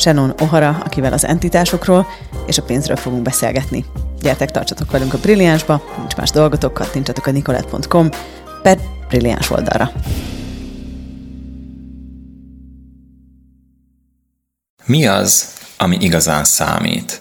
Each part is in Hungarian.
Shannon O'Hara, akivel az entitásokról és a pénzről fogunk beszélgetni. Gyertek, tartsatok velünk a Brilliánsba, nincs más dolgotok, kattintsatok a nicolette.com per Brilliáns oldalra. Mi az, ami igazán számít?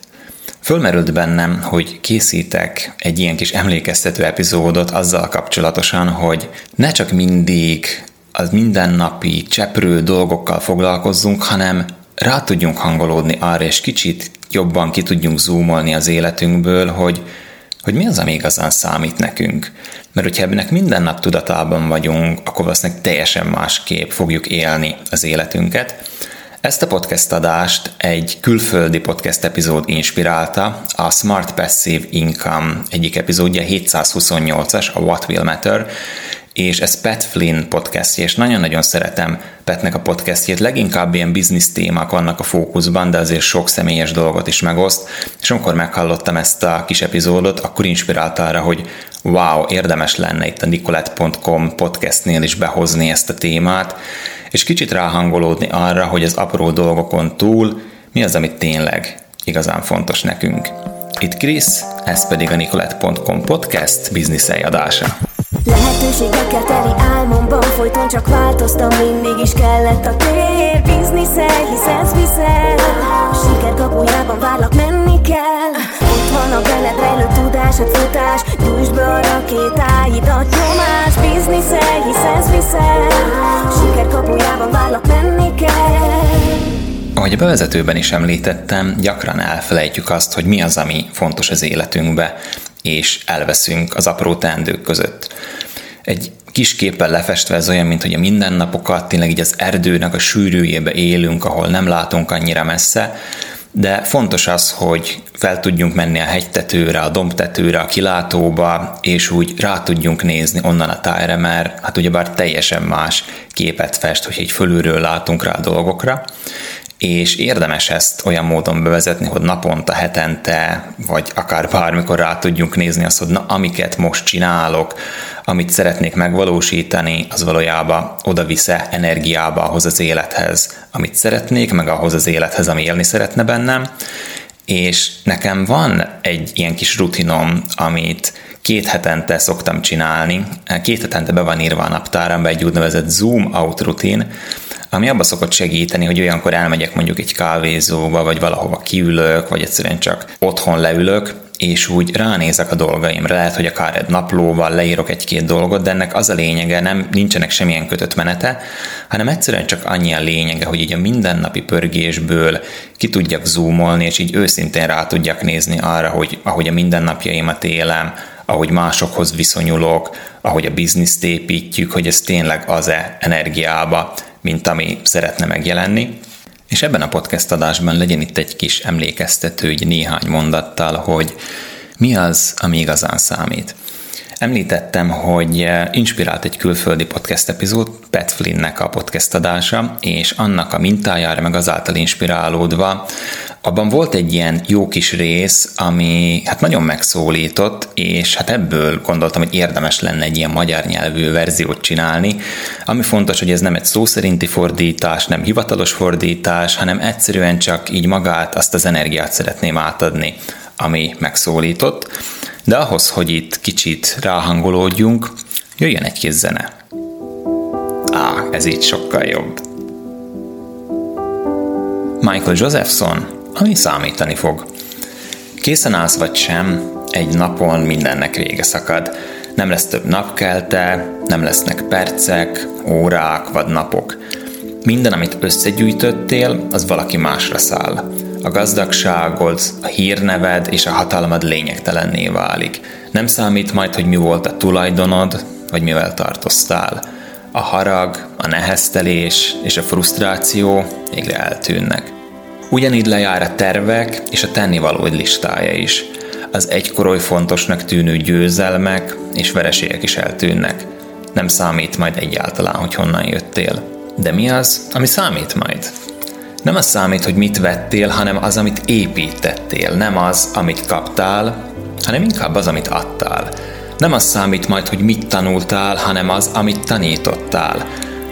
Fölmerült bennem, hogy készítek egy ilyen kis emlékeztető epizódot azzal kapcsolatosan, hogy ne csak mindig az mindennapi cseprő dolgokkal foglalkozzunk, hanem rá tudjunk hangolódni arra, és kicsit jobban ki tudjunk zoomolni az életünkből, hogy, hogy mi az, ami igazán számít nekünk. Mert hogyha ebbenek minden nap tudatában vagyunk, akkor valószínűleg teljesen másképp fogjuk élni az életünket. Ezt a podcast adást egy külföldi podcast epizód inspirálta, a Smart Passive Income egyik epizódja, 728-as, a What Will Matter, és ez Pat Flynn podcastje, és nagyon-nagyon szeretem Petnek a podcastjét, leginkább ilyen biznisz témák vannak a fókuszban, de azért sok személyes dolgot is megoszt, és amikor meghallottam ezt a kis epizódot, akkor inspirált arra, hogy wow, érdemes lenne itt a nicolette.com podcastnél is behozni ezt a témát, és kicsit ráhangolódni arra, hogy az apró dolgokon túl mi az, amit tényleg igazán fontos nekünk. Itt Krisz, ez pedig a nicolette.com podcast bizniszei adása. Lehetőségekkel teli álmomban folyton csak változtam Mindig is kellett a tér. Bizniszel, hisz viszel. A siker kapujában várlak, menni kell. Ott van a benned rejlő tudás, a futás. Gyújtsd be a rakétáidat, nyomás. Bizniszel, hisz viszel. A siker kapujában várlak, menni kell. Ahogy a bevezetőben is említettem, gyakran elfelejtjük azt, hogy mi az, ami fontos az életünkbe, és elveszünk az apró teendők között. Egy kis képpel lefestve ez olyan, mint hogy a mindennapokat tényleg így az erdőnek a sűrűjébe élünk, ahol nem látunk annyira messze, de fontos az, hogy fel tudjunk menni a hegytetőre, a dombtetőre, a kilátóba, és úgy rá tudjunk nézni onnan a tájra, mert hát ugyebár teljesen más képet fest, hogy egy fölülről látunk rá a dolgokra, és érdemes ezt olyan módon bevezetni, hogy naponta, hetente, vagy akár bármikor rá tudjunk nézni azt, hogy na, amiket most csinálok, amit szeretnék megvalósítani, az valójában oda visze energiába ahhoz az élethez, amit szeretnék, meg ahhoz az élethez, ami élni szeretne bennem, és nekem van egy ilyen kis rutinom, amit két hetente szoktam csinálni. Két hetente be van írva a naptáramba egy úgynevezett zoom out rutin, ami abba szokott segíteni, hogy olyankor elmegyek mondjuk egy kávézóba, vagy valahova kiülök, vagy egyszerűen csak otthon leülök, és úgy ránézek a dolgaimra. Lehet, hogy akár egy naplóval leírok egy-két dolgot, de ennek az a lényege, nem nincsenek semmilyen kötött menete, hanem egyszerűen csak annyi a lényege, hogy így a mindennapi pörgésből ki tudjak zoomolni, és így őszintén rá tudjak nézni arra, hogy ahogy a mindennapjaimat élem, ahogy másokhoz viszonyulok, ahogy a bizniszt építjük, hogy ez tényleg az-e energiába, mint ami szeretne megjelenni. És ebben a podcast adásban legyen itt egy kis emlékeztető, egy néhány mondattal, hogy mi az, ami igazán számít. Említettem, hogy inspirált egy külföldi podcast epizód, Pat Flynnnek a podcast adása, és annak a mintájára, meg azáltal inspirálódva, abban volt egy ilyen jó kis rész, ami hát nagyon megszólított, és hát ebből gondoltam, hogy érdemes lenne egy ilyen magyar nyelvű verziót csinálni, ami fontos, hogy ez nem egy szó szerinti fordítás, nem hivatalos fordítás, hanem egyszerűen csak így magát, azt az energiát szeretném átadni, ami megszólított. De ahhoz, hogy itt kicsit ráhangolódjunk, jöjjön egy kis zene. Á, ez így sokkal jobb. Michael Josephson, ami számítani fog. Készen állsz vagy sem, egy napon mindennek vége szakad. Nem lesz több napkelte, nem lesznek percek, órák vagy napok. Minden, amit összegyűjtöttél, az valaki másra száll. A gazdagságod, a hírneved és a hatalmad lényegtelenné válik. Nem számít majd, hogy mi volt a tulajdonod, vagy mivel tartoztál. A harag, a neheztelés és a frusztráció végre eltűnnek. Ugyanígy lejár a tervek és a tennivalóid listája is. Az egykor oly fontosnak tűnő győzelmek és vereségek is eltűnnek. Nem számít majd egyáltalán, hogy honnan jöttél. De mi az, ami számít majd? Nem az számít, hogy mit vettél, hanem az, amit építettél. Nem az, amit kaptál, hanem inkább az, amit adtál. Nem az számít majd, hogy mit tanultál, hanem az, amit tanítottál.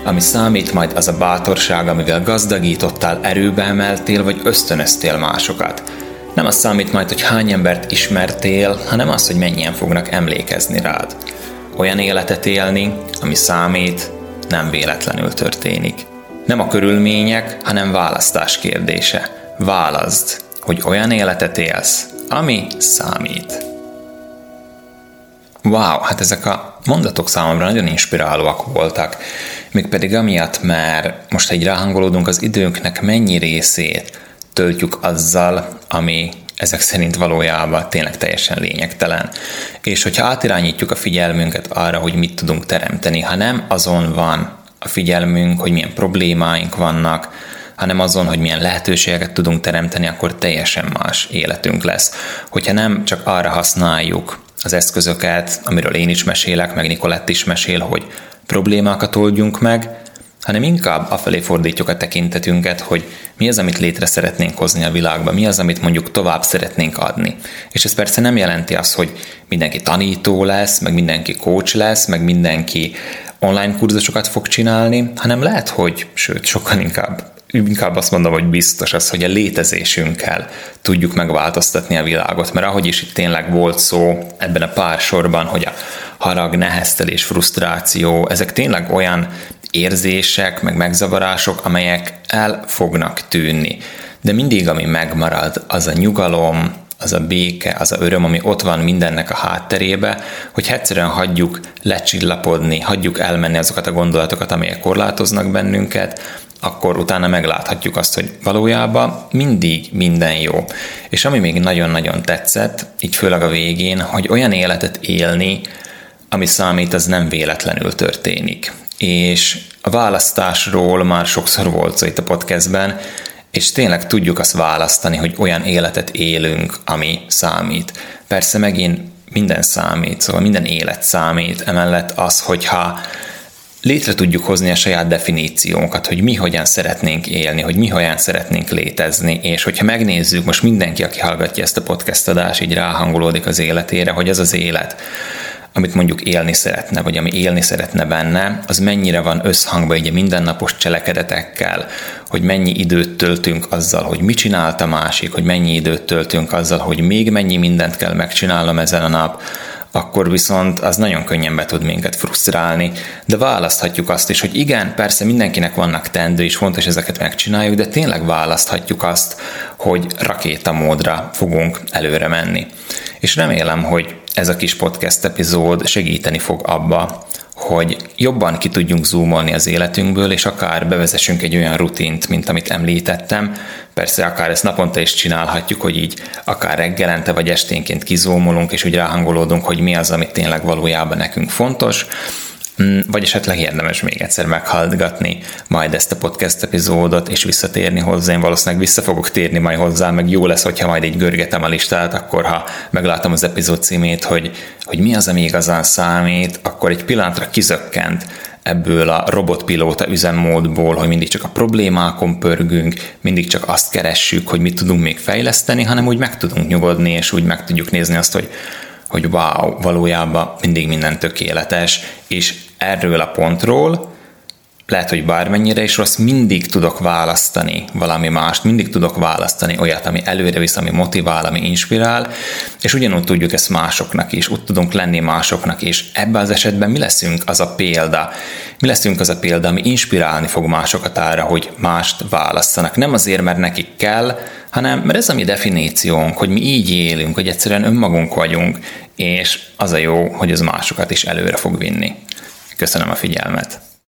Ami számít majd az a bátorság, amivel gazdagítottál, erőbe emeltél, vagy ösztönöztél másokat. Nem az számít majd, hogy hány embert ismertél, hanem az, hogy mennyien fognak emlékezni rád. Olyan életet élni, ami számít, nem véletlenül történik. Nem a körülmények, hanem választás kérdése. Válaszd, hogy olyan életet élsz, ami számít. Wow, hát ezek a mondatok számomra nagyon inspirálóak voltak, mégpedig amiatt, mert most egy ráhangolódunk az időnknek mennyi részét töltjük azzal, ami ezek szerint valójában tényleg teljesen lényegtelen. És hogyha átirányítjuk a figyelmünket arra, hogy mit tudunk teremteni, ha nem azon van a figyelmünk, hogy milyen problémáink vannak, hanem azon, hogy milyen lehetőségeket tudunk teremteni, akkor teljesen más életünk lesz. Hogyha nem csak arra használjuk az eszközöket, amiről én is mesélek, meg Nikolett is mesél, hogy problémákat oldjunk meg, hanem inkább afelé fordítjuk a tekintetünket, hogy mi az, amit létre szeretnénk hozni a világba, mi az, amit mondjuk tovább szeretnénk adni. És ez persze nem jelenti azt, hogy mindenki tanító lesz, meg mindenki coach lesz, meg mindenki online kurzusokat fog csinálni, hanem lehet, hogy, sőt, sokkal inkább inkább azt mondom, hogy biztos az, hogy a létezésünkkel tudjuk megváltoztatni a világot, mert ahogy is itt tényleg volt szó ebben a pár sorban, hogy a harag, neheztelés, frusztráció, ezek tényleg olyan érzések, meg megzavarások, amelyek el fognak tűnni. De mindig, ami megmarad, az a nyugalom, az a béke, az a öröm, ami ott van mindennek a hátterébe, hogy egyszerűen hagyjuk lecsillapodni, hagyjuk elmenni azokat a gondolatokat, amelyek korlátoznak bennünket, akkor utána megláthatjuk azt, hogy valójában mindig minden jó. És ami még nagyon-nagyon tetszett, így főleg a végén, hogy olyan életet élni, ami számít, az nem véletlenül történik. És a választásról már sokszor volt szó itt a podcastben, és tényleg tudjuk azt választani, hogy olyan életet élünk, ami számít. Persze megint minden számít, szóval minden élet számít, emellett az, hogyha létre tudjuk hozni a saját definíciónkat, hogy mi hogyan szeretnénk élni, hogy mi hogyan szeretnénk létezni, és hogyha megnézzük, most mindenki, aki hallgatja ezt a podcast adást, így ráhangolódik az életére, hogy az az élet, amit mondjuk élni szeretne, vagy ami élni szeretne benne, az mennyire van összhangban egy mindennapos cselekedetekkel, hogy mennyi időt töltünk azzal, hogy mit csinált másik, hogy mennyi időt töltünk azzal, hogy még mennyi mindent kell megcsinálnom ezen a nap, akkor viszont az nagyon könnyen be tud minket frusztrálni. De választhatjuk azt is, hogy igen, persze mindenkinek vannak tendő, és fontos ezeket megcsináljuk, de tényleg választhatjuk azt, hogy rakétamódra fogunk előre menni. És remélem, hogy ez a kis podcast epizód segíteni fog abba, hogy jobban ki tudjunk zoomolni az életünkből, és akár bevezessünk egy olyan rutint, mint amit említettem. Persze akár ezt naponta is csinálhatjuk, hogy így akár reggelente vagy esténként kizómolunk, és úgy ráhangolódunk, hogy mi az, amit tényleg valójában nekünk fontos, vagy esetleg érdemes még egyszer meghallgatni majd ezt a podcast epizódot, és visszatérni hozzá. Én valószínűleg vissza fogok térni majd hozzá, meg jó lesz, hogyha majd így görgetem a listát, akkor ha meglátom az epizód címét, hogy, hogy mi az, ami igazán számít, akkor egy pillanatra kizökkent ebből a robotpilóta üzemmódból, hogy mindig csak a problémákon pörgünk, mindig csak azt keressük, hogy mit tudunk még fejleszteni, hanem úgy meg tudunk nyugodni, és úgy meg tudjuk nézni azt, hogy hogy wow, valójában mindig minden tökéletes, és erről a pontról lehet, hogy bármennyire is rossz, mindig tudok választani valami mást, mindig tudok választani olyat, ami előre visz, ami motivál, ami inspirál, és ugyanúgy tudjuk ezt másoknak is, úgy tudunk lenni másoknak is. Ebben az esetben mi leszünk az a példa, Mi leszünk az a példa, ami inspirálni fog másokat arra, hogy mást válasszanak. Nem azért, mert nekik kell, hanem mert ez a mi definíciónk, hogy mi így élünk, hogy egyszerűen önmagunk vagyunk, és az a jó, hogy az másokat is előre fog vinni. Köszönöm a figyelmet!